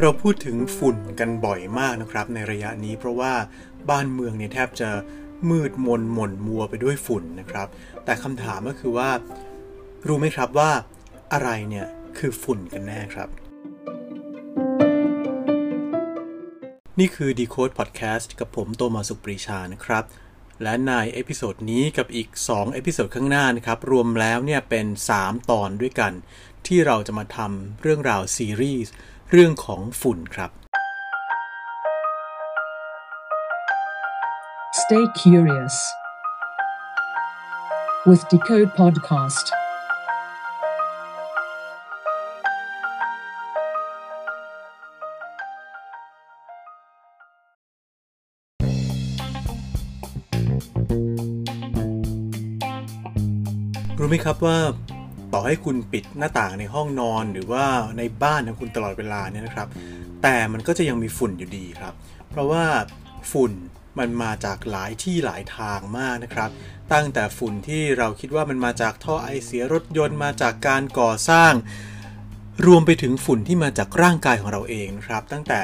เราพูดถึงฝุ่นกันบ่อยมากนะครับ ในระยะนี้เพราะว่าบ้านเมืองเนี่ยแทบจะมืดมนหม่นมัวไปด้วยฝุ่นนะครับ แต่คำถามก็คือว่า รู้ไหมครับว่าอะไรเนี่ยคือฝุ่นกันแน่ครับ นี่คือ Decode Podcast กับผมโตมร ศุขปรีชานะครับ และใน episode นี้กับอีก 2 episode ข้างหน้านะครับ รวมแล้วเนี่ยเป็น 3 ตอนด้วยกัน ที่เราจะมาทำเรื่องราวซีรีส์เรื่องของฝุ่นครับ Stay curious with Decode Podcast. รู้ไหมครับว่าต่อให้คุณปิดหน้าต่างในห้องนอนหรือว่าในบ้านของคุณตลอดเวลาเนี่ยนะครับ แต่มันก็จะยังมีฝุ่นอยู่ดีครับ เพราะว่าฝุ่นมันมาจากหลายที่หลายทางมากนะครับ ตั้งแต่ฝุ่นที่เราคิดว่ามันมาจากท่อไอเสียรถยนต์มาจากการก่อสร้าง รวมไปถึงฝุ่นที่มาจากร่างกายของเราเองนะครับ ตั้งแต่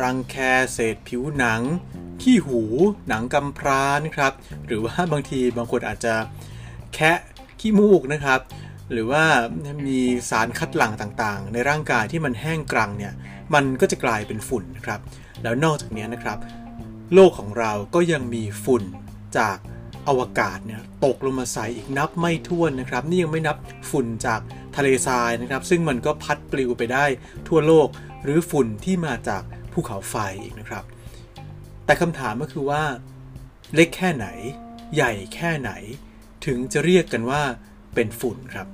รังแคเศษผิวหนัง ขี้หู หนังกำพร้านะครับ หรือว่าบางทีบางคนอาจจะแคะ ขี้มูกนะครับ หรือว่ามีสารคัดหลั่งต่างๆ ในร่างกายที่มันแห้งกรังเนี่ยมันก็จะกลายเป็นฝุ่นนะครับ แล้วนอกจากนี้นะครับ โลกของเราก็ยังมีฝุ่นจากอวกาศเนี่ยตกลงมาใส่อีกนับไม่ถ้วนนะครับ นี่ยังไม่นับฝุ่นจากทะเลทรายนะครับ ซึ่งมันก็พัดปลิวไปได้ทั่วโลกหรือฝุ่นที่มาจากภูเขาไฟอีกนะครับ แต่คำถามก็คือว่า เล็กแค่ไหน ใหญ่แค่ไหน ถึงจะเรียกกันว่าเป็นฝุ่นครับ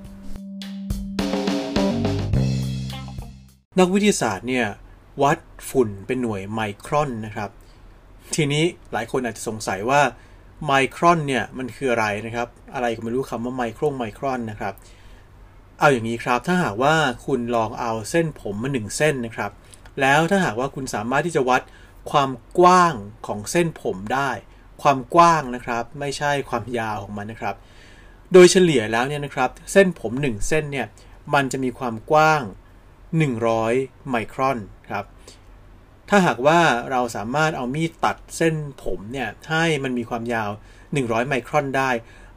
นักวิทยาศาสตร์เนี่ยวัดฝุ่นเป็นหน่วยไมครอนนะครับ ทีนี้หลายคนอาจจะสงสัยว่าไมครอนเนี่ยมันคืออะไรนะครับ อะไรก็ไม่รู้คำว่าไมโครไมครอนนะครับ เอาอย่างนี้ครับถ้าหากว่าคุณลองเอาเส้นผมมาหนึ่งเส้นนะครับ แล้วถ้าหากว่าคุณสามารถที่จะวัดความกว้างของเส้นผมได้ ความกว้างนะครับ ไม่ใช่ความยาวของมันนะครับ โดยเฉลี่ยแล้วเนี่ยนะครับ เส้นผม 1 เส้นเนี่ยมันจะมีความกว้าง 100 ไมครอนครับ ถ้าหากว่าเราสามารถเอามีดตัดเส้นผมเนี่ยให้มันมีความยาว 100 ไมครอนได้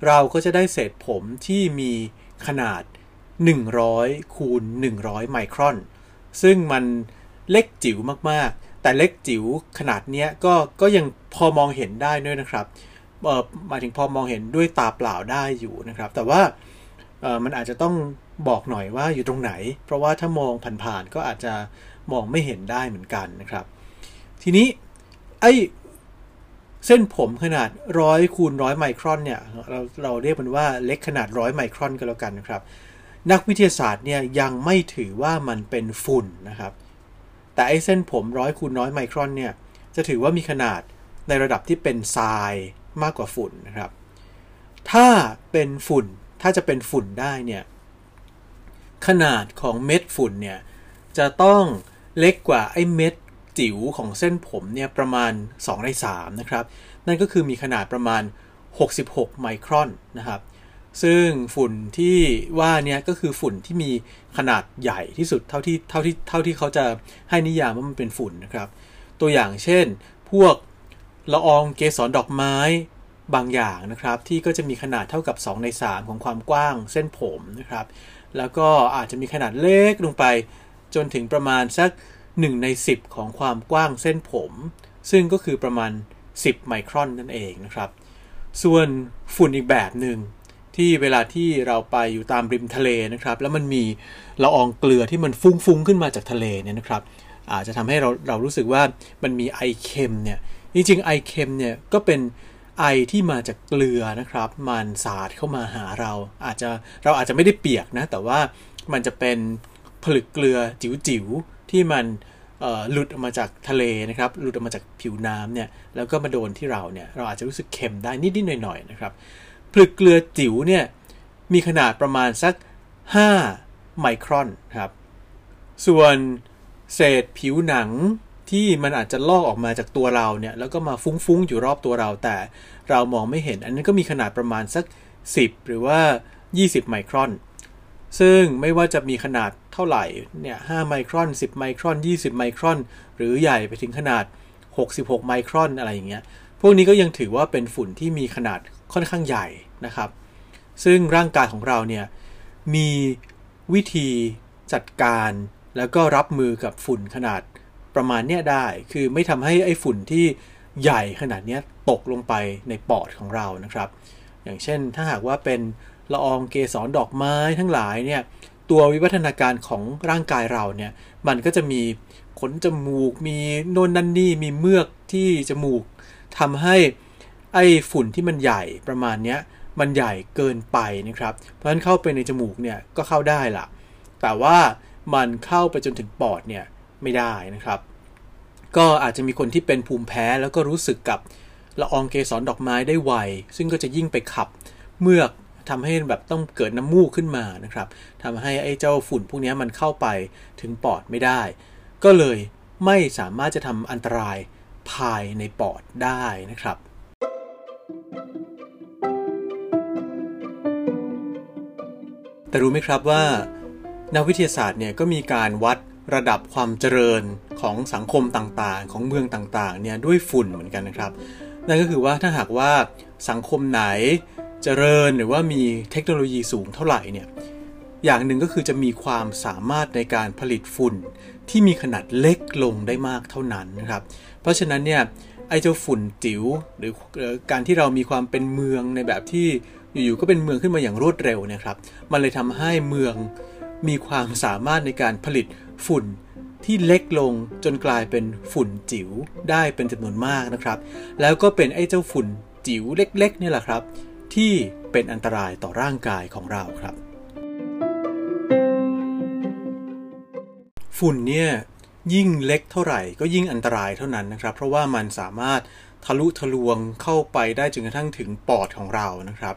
เราก็จะได้เศษผมที่มีขนาด 100คูณ100 ไมครอน ซึ่งมันเล็กจิ๋วมากๆ แต่เล็กจิ๋วขนาดเนี้ยก็ก็ยังพอมองเห็นได้ด้วยนะครับเออหมายถึงพอมองเห็นด้วยตาเปล่าได้อยู่นะครับ แต่ว่าเออมันอาจจะต้องบอกหน่อยว่าอยู่ตรงไหน เพราะว่าถ้ามองผ่านๆก็อาจจะมองไม่เห็นได้เหมือนกันนะครับ ทีนี้ไอเส้นผมขนาดร้อยคูณร้อยไมครอนเนี่ยเราเราเรียกมันว่าเล็กขนาดร้อยไมครอนก็แล้วกันนะครับ นักวิทยาศาสตร์เนี่ยยังไม่ถือว่ามันเป็นฝุ่นนะครับ แต่ไอเส้นผมร้อยคูณร้อยไมครอนเนี่ยจะถือว่ามีขนาดในระดับที่เป็นทรายมากกว่าฝุ่นนะครับ ถ้าเป็นฝุ่นถ้าจะเป็นฝุ่นได้เนี่ยขนาดของเม็ดฝุ่นเนี่ยจะต้องเล็กกว่าไอ้เม็ดจิ๋วของเส้นผมเนี่ยประมาณ 2 ใน 3 นะครับ นั่นก็คือมีขนาดประมาณ 66 ไมครอนนะครับ ซึ่งฝุ่นที่ว่าเนี่ยก็คือฝุ่นที่มีขนาดใหญ่ที่สุดเท่าที่เท่าที่เท่าที่เขาจะให้นิยามว่ามันเป็นฝุ่นนะครับ ตัวอย่างเช่น พวกละอองเกสรดอกไม้บางอย่างนะครับ ที่ก็จะมีขนาดเท่ากับ 2 ใน 3 ของความกว้างเส้นผมนะครับ แล้วก็อาจจะมีขนาดเล็กลงไป จนถึงประมาณสัก 1 ใน 10 ของความกว้างเส้นผม ซึ่งก็คือประมาณ 10 ไมครอนนั่นเองนะครับ ส่วนฝุ่นอีกแบบหนึ่ง ที่เวลาที่เราไปอยู่ตามริมทะเลนะครับ แล้วมันมีละอองเกลือที่มันฟุ้งๆขึ้นมาจากทะเลเนี่ยนะครับอาจจะทำให้เราเรารู้สึกว่ามันมีไอเค็มเนี่ยจริงๆไอเค็มเนี่ยก็เป็นไอที่มาจากเกลือนะครับ มันสาดเข้ามาหาเรา อาจจะเราอาจจะไม่ได้เปียกนะ แต่ว่ามันจะเป็นผลึกเกลือจิ๋วๆที่มันหลุดออกมาจากทะเลนะครับ หลุดออกมาจากผิวน้ำเนี่ยแล้วก็มาโดนที่เราเนี่ยเราอาจจะรู้สึกเค็มได้นิดๆหน่อยๆนะครับ ผลึกเกลือจิ๋วเนี่ยมีขนาดประมาณสัก 5 ไมครอนครับ ส่วนเศษผิวหนังที่มันอาจจะลอกออกมาจากตัวเราเนี่ยแล้วก็มาฟุ้งๆ อยู่รอบตัวเราแต่เรามองไม่เห็น อันนั้นก็มีขนาดประมาณสัก 10 หรือว่า 20 ไมครอน ซึ่งไม่ว่าจะมีขนาดเท่าไหร่เนี่ย5ไมครอน 10 ไมครอน 20 ไมครอน หรือใหญ่ไปถึงขนาด 66 ไมครอนอะไรอย่างเงี้ยพวกนี้ก็ยังถือว่าเป็นฝุ่นที่มีขนาด ค่อนข้างใหญ่นะครับ ซึ่งร่างกายของเราเนี่ยมีวิธีจัดการแล้วก็รับมือกับฝุ่นขนาดประมาณเนี้ยได้ คือไม่ทำให้ไอ้ฝุ่นที่ใหญ่ขนาดเนี้ยตกลงไปในปอดของเรานะครับ อย่างเช่นถ้าหากว่าเป็นละอองเกสรดอกไม้ทั้งหลายเนี่ยตัววิวัฒนาการของร่างกายเราเนี่ยมันก็จะมีขนจมูก มีโน่นนั่นนี่มีเมือกที่จมูกทำให้ ไอ้ฝุ่นที่มันใหญ่ประมาณเนี้ยมันใหญ่เกินไปนะครับ เพราะฉะนั้นเข้าไปในจมูกเนี่ยก็เข้าได้ละแต่ว่ามันเข้าไปจนถึงปอดเนี่ยไม่ได้นะครับ ก็อาจจะมีคนที่เป็นภูมิแพ้แล้วก็รู้สึกกับละอองเกสรดอกไม้ได้ไว ซึ่งก็จะยิ่งไปขับเมือกทำให้แบบต้องเกิดน้ำมูกขึ้นมานะครับทำให้ไอ้เจ้าฝุ่นพวกนี้มันเข้าไปถึงปอดไม่ได้ ก็เลยไม่สามารถจะทำอันตรายภายในปอดได้นะครับ แต่รู้ไหมครับว่า นักวิทยาศาสตร์เนี่ยก็มีการวัดระดับความเจริญของสังคมต่างๆ ของเมืองต่างๆเนี่ยด้วยฝุ่นเหมือนกันนะครับ นั่นก็คือว่าถ้าหากว่าสังคมไหนเจริญหรือว่ามีเทคโนโลยีสูงเท่าไหร่เนี่ยอย่างหนึ่งก็คือจะมีความสามารถในการผลิตฝุ่นที่มีขนาดเล็กลงได้มากเท่านั้นนะครับ เพราะฉะนั้นเนี่ยไอเจ้าฝุ่นจิ๋วหรือการที่เรามีความเป็นเมืองในแบบที่ อยู่ๆก็เป็นเมืองขึ้นมาอย่างรวดเร็วนะครับ มันเลยทำให้เมืองมีความสามารถในการผลิตฝุ่นที่เล็กลงจนกลายเป็นฝุ่นจิ๋วได้เป็นจำนวนมากนะครับ แล้วก็เป็นไอ้เจ้าฝุ่นจิ๋วเล็กๆนี่แหละครับ ที่เป็นอันตรายต่อร่างกายของเราครับ ฝุ่นเนี่ยยิ่งเล็กเท่าไหร่ก็ยิ่งอันตรายเท่านั้นนะครับ เพราะว่ามันสามารถ ทะลุทะลวงเข้าไปได้จนกระทั่งถึงปอดของเรานะครับ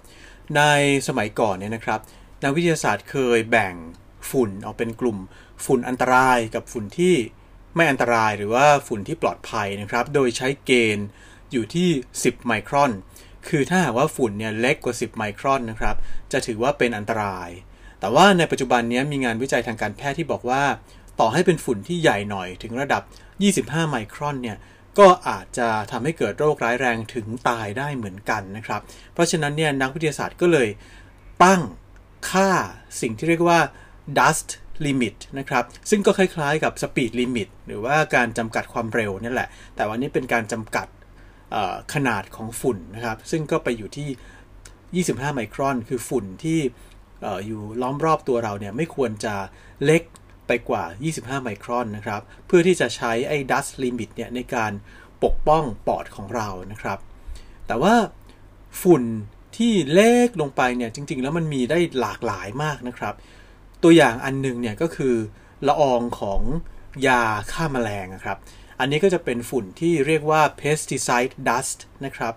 ในสมัยก่อนเนี่ยนะครับนักวิทยาศาสตร์เคยแบ่งฝุ่นออกเป็นกลุ่ม ฝุ่นอันตรายกับฝุ่นที่ไม่อันตรายหรือว่าฝุ่นที่ปลอดภัยนะครับ โดยใช้เกณฑ์อยู่ที่ 10 ไมครอน คือถ้าหากว่าฝุ่นเนี่ยเล็กกว่า 10 ไมครอนนะครับ จะถือว่าเป็นอันตราย แต่ว่าในปัจจุบันนี้มีงานวิจัยทางการแพทย์ที่บอกว่า ต่อให้เป็นฝุ่นที่ใหญ่หน่อยถึงระดับ 25 ไมครอนเนี่ย ก็อาจจะทำให้เกิดโรคร้ายแรงถึงตายได้เหมือนกันนะครับ เพราะฉะนั้นเนี่ยนักวิทยาศาสตร์ก็เลยตั้งค่าสิ่งที่เรียกว่า dust limit นะครับ ซึ่งก็คล้ายๆกับ speed limit หรือว่าการจำกัดความเร็วนี่แหละ แต่วันนี้เป็นการจำกัดขนาดของฝุ่นนะครับ ซึ่งก็ไปอยู่ที่ 25 ไมครอน คือฝุ่นที่อยู่ล้อมรอบตัวเราเนี่ยไม่ควรจะเล็ก ไปกว่า 25 ไมครอนนะครับ เพื่อที่จะใช้ไอ้ dust limit เนี่ยในการปกป้องปอดของเรานะครับ แต่ว่าฝุ่นที่เล็กลงไปเนี่ยจริง ๆ แล้วมันมีได้หลากหลายมากนะครับ ตัวอย่างอันนึงเนี่ยก็คือละอองของยาฆ่ามาแมลงนะครับ อันนี้ก็จะเป็นฝุ่นที่เรียกว่า pesticide dust นะครับ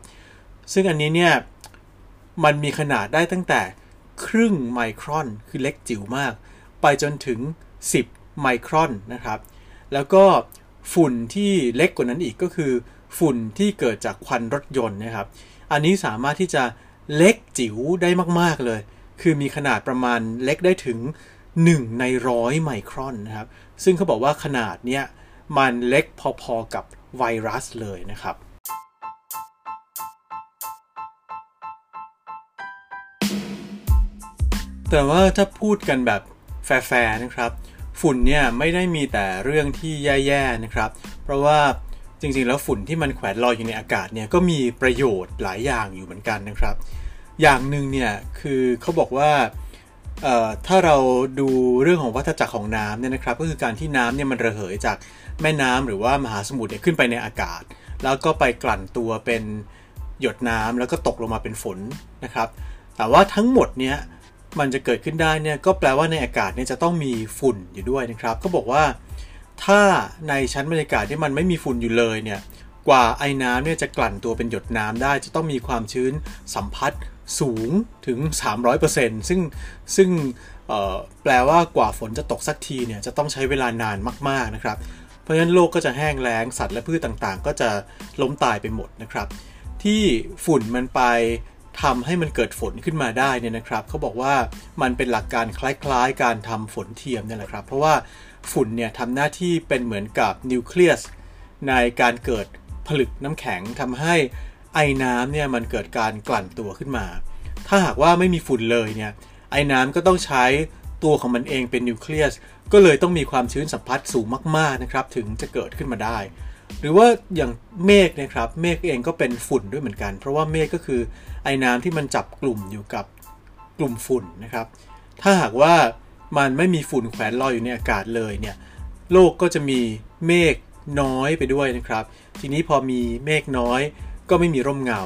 ซึ่งอันนี้เนี่ยมันมีขนาดได้ตั้งแต่ครึ่งไมครอนคือเล็กจิ๋วมาก ไปจนถึง 10 ไมครอนนะครับ แล้วก็ฝุ่นที่เล็กกว่านั้นอีกก็คือ ฝุ่นที่เกิดจากควันรถยนต์นะครับ อันนี้สามารถที่จะเล็กจิ๋วได้มาก ๆ เลย คือมีขนาดประมาณเล็กได้ถึง 1 ในร้อยไมครอนนะครับ ซึ่งเขาบอกว่าขนาดเนี้ยมันเล็กพอๆกับไวรัสเลยนะครับแต่ว่าถ้าพูดกันแบบแฟร์ๆนะครับ ฝุ่นเนี่ยไม่ได้มีแต่เรื่องที่แย่ๆนะครับ เพราะว่าจริงๆ แล้วฝุ่นที่มันแขวนลอยอยู่ในอากาศเนี่ยก็มีประโยชน์หลายอย่างอยู่เหมือนกันนะครับ อย่างหนึ่งเนี่ยคือเขาบอกว่าถ้าเราดูเรื่องของวัฏจักรของน้ำเนี่ยนะครับก็คือการที่น้ำเนี่ยมันระเหยจากแม่น้ำหรือว่ามหาสมุทรเนี่ยขึ้นไปในอากาศ แล้วก็ไปกลั่นตัวเป็นหยดน้ำแล้วก็ตกลงมาเป็นฝนนะครับ แต่ว่าทั้งหมดเนี่ย มันจะเกิดขึ้นได้เนี่ยก็แปลว่าในอากาศเนี่ยจะต้องมีฝุ่นอยู่ด้วยนะครับก็บอกว่า ถ้าในชั้นบรรยากาศที่มันไม่มีฝุ่นอยู่เลยเนี่ยกว่าไอ้น้ำเนี่ยจะกลั่นตัวเป็นหยดน้ำได้ จะต้องมีความชื้นสัมพัทธ์สูงถึง 300%ซึ่งซึ่งแปลว่ากว่าฝนจะตกสักทีเนี่ยจะต้องใช้เวลานานมากๆนะครับเพราะฉะนั้นโลกก็จะแห้งแล้งสัตว์และพืชต่างๆ ก็จะล้มตายไปหมดนะครับ ที่ฝุ่นมันไป ทำให้มันเกิดฝนขึ้นมาได้เนี่ยนะครับเขาบอกว่ามันเป็นหลักการคล้ายๆ การทำฝนเทียมเนี่ยแหละครับ เพราะว่าฝุ่นเนี่ยทำหน้าที่เป็นเหมือนกับนิวเคลียสในการเกิดผลึกน้ำแข็งทำให้ไอ้น้ำเนี่ยมันเกิดการกลั่นตัวขึ้นมา ถ้าหากว่าไม่มีฝุ่นเลยเนี่ยไอ้น้ำก็ต้องใช้ตัวของมันเองเป็นนิวเคลียสก็เลยต้องมีความชื้นสัมพัทธ์สูงมากๆนะครับถึงจะเกิดขึ้นมาได้ หรือว่าอย่างเมฆนะครับเมฆเองก็เป็นฝุ่นด้วยเหมือนกัน เพราะว่าเมฆก็คือ ไอ้น้ำที่มันจับกลุ่มอยู่กับกลุ่มฝุ่นนะครับ ถ้าหากว่ามันไม่มีฝุ่นแขวนลอยอยู่ในอากาศเลยเนี่ยโลกก็จะมีเมฆน้อยไปด้วยนะครับ ทีนี้พอมีเมฆน้อยก็ไม่มีร่มเงา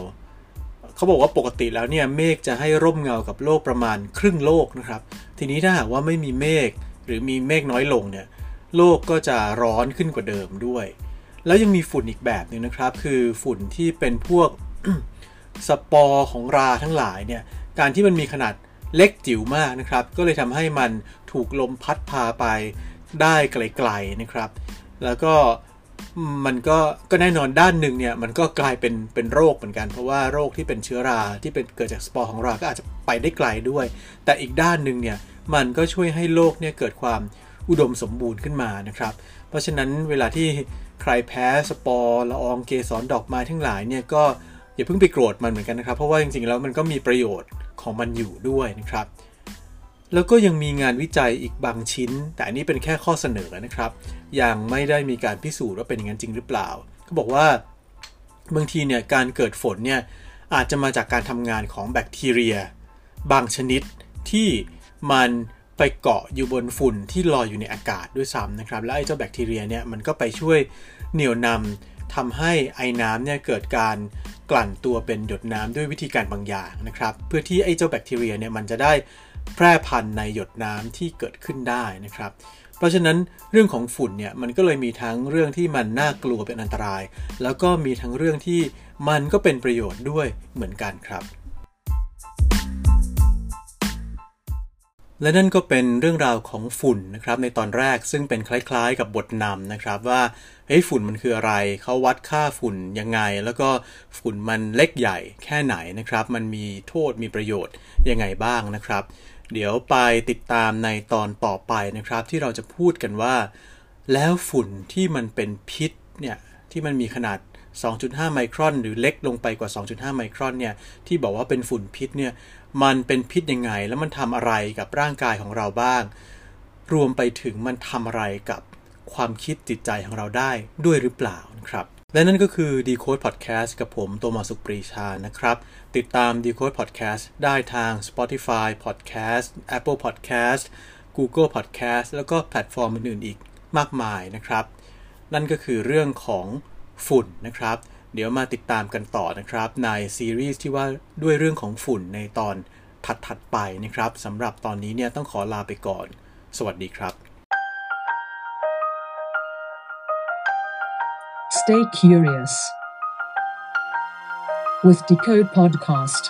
เขาบอกว่าปกติแล้วเนี่ยเมฆจะให้ร่มเงากับโลกประมาณครึ่งโลกนะครับ ทีนี้ถ้าหากว่าไม่มีเมฆหรือมีเมฆน้อยลงเนี่ยโลกก็จะร้อนขึ้นกว่าเดิมด้วย แล้วยังมีฝุ่นอีกแบบหนึ่งนะครับ คือฝุ่นที่เป็นพวก สปอร์ของราทั้งหลายเนี่ยการที่มันมีขนาดเล็กจิ๋วมากนะครับ ก็เลยทำให้มันถูกลมพัดพาไปได้ไกลๆนะครับ แล้วก็มันก็ก็แน่นอนด้านหนึ่งเนี่ยมันก็กลายเป็นเป็นโรคเหมือนกัน เพราะว่าโรคที่เป็นเชื้อราที่เป็นเกิดจากสปอร์ของราก็อาจจะไปได้ไกลด้วย แต่อีกด้านหนึ่งเนี่ยมันก็ช่วยให้โลกเนี่ยเกิดความอุดมสมบูรณ์ขึ้นมานะครับ เพราะฉะนั้นเวลาที่ใครแพ้สปอร์ละอองเกสรดอกไม้ทั้งหลายเนี่ยก็ อย่าเพิ่งไปโกรธมันเหมือนกันนะครับ เพราะว่าจริงๆแล้วมันก็มีประโยชน์ของมันอยู่ด้วยนะครับ แล้วก็ยังมีงานวิจัยอีกบางชิ้น แต่อันนี้เป็นแค่ข้อเสนอนะครับ ยังไม่ได้มีการพิสูจน์ว่าเป็นอย่างนั้นจริงหรือเปล่าเขาบอกว่าบางทีเนี่ยการเกิดฝนเนี่ยอาจจะมาจากการทำงานของแบคทีเรีย บางชนิดที่มันไปเกาะอยู่บนฝุ่นที่ลอยอยู่ในอากาศด้วยซ้ำนะครับ และไอ้เจ้าแบคทีเรียเนี่ยมันก็ไปช่วยเหนี่ยวนำทำให้ไอ้น้ำเนี่ยเกิดการ กลั่นตัวเป็นหยดน้ำด้วยวิธีการบางอย่างนะครับ เพื่อที่ไอ้เจ้าแบคทีเรียเนี่ยมันจะได้แพร่พันธุ์ในหยดน้ำที่เกิดขึ้นได้นะครับ เพราะฉะนั้นเรื่องของฝุ่นเนี่ยมันก็เลยมีทั้งเรื่องที่มันน่ากลัวเป็นอันตราย แล้วก็มีทั้งเรื่องที่มันก็เป็นประโยชน์ด้วยเหมือนกันครับ และนั่นก็เป็นเรื่องราวของฝุ่นนะครับในตอนแรกซึ่งเป็นคล้ายๆ กับบทนำนะครับว่าเฮ้ยฝุ่นมันคืออะไรเขาวัดค่าฝุ่นยังไง แล้วก็ฝุ่นมันเล็กใหญ่แค่ไหนนะครับ มันมีโทษมีประโยชน์ยังไงบ้างนะครับ เดี๋ยวไปติดตามในตอนต่อไปนะครับ ที่เราจะพูดกันว่า แล้วฝุ่นที่มันเป็นพิษเนี่ยที่มันมีขนาด 2.5 ไมครอน หรือเล็กลงไปกว่า 2.5 ไมครอนเนี่ยที่บอกว่าเป็นฝุ่นพิษเนี่ย มันเป็นพิษยังไง แล้วมันทำอะไรกับร่างกายของเราบ้าง รวมไปถึงมันทำอะไรกับความคิดจิตใจของเราได้ด้วยหรือเปล่านะครับ และนั่นก็คือ Decode Podcast กับผมโตมาสุปรีชานะครับ ติดตาม Decode Podcast ได้ทาง Spotify Podcast Apple Podcast Google Podcast แล้วก็แพลตฟอร์มอื่นๆอีกมากมายนะครับ นั่นก็คือเรื่องของฝุ่นนะครับ เดี๋ยวมาติดตามกันต่อนะครับในซีรีส์ที่ว่าด้วยเรื่องของฝุ่นในตอนถัดๆไปนะครับสำหรับตอนนี้เนี่ยต้องขอลาไปก่อน สวัสดีครับ Stay curious with Decode Podcast.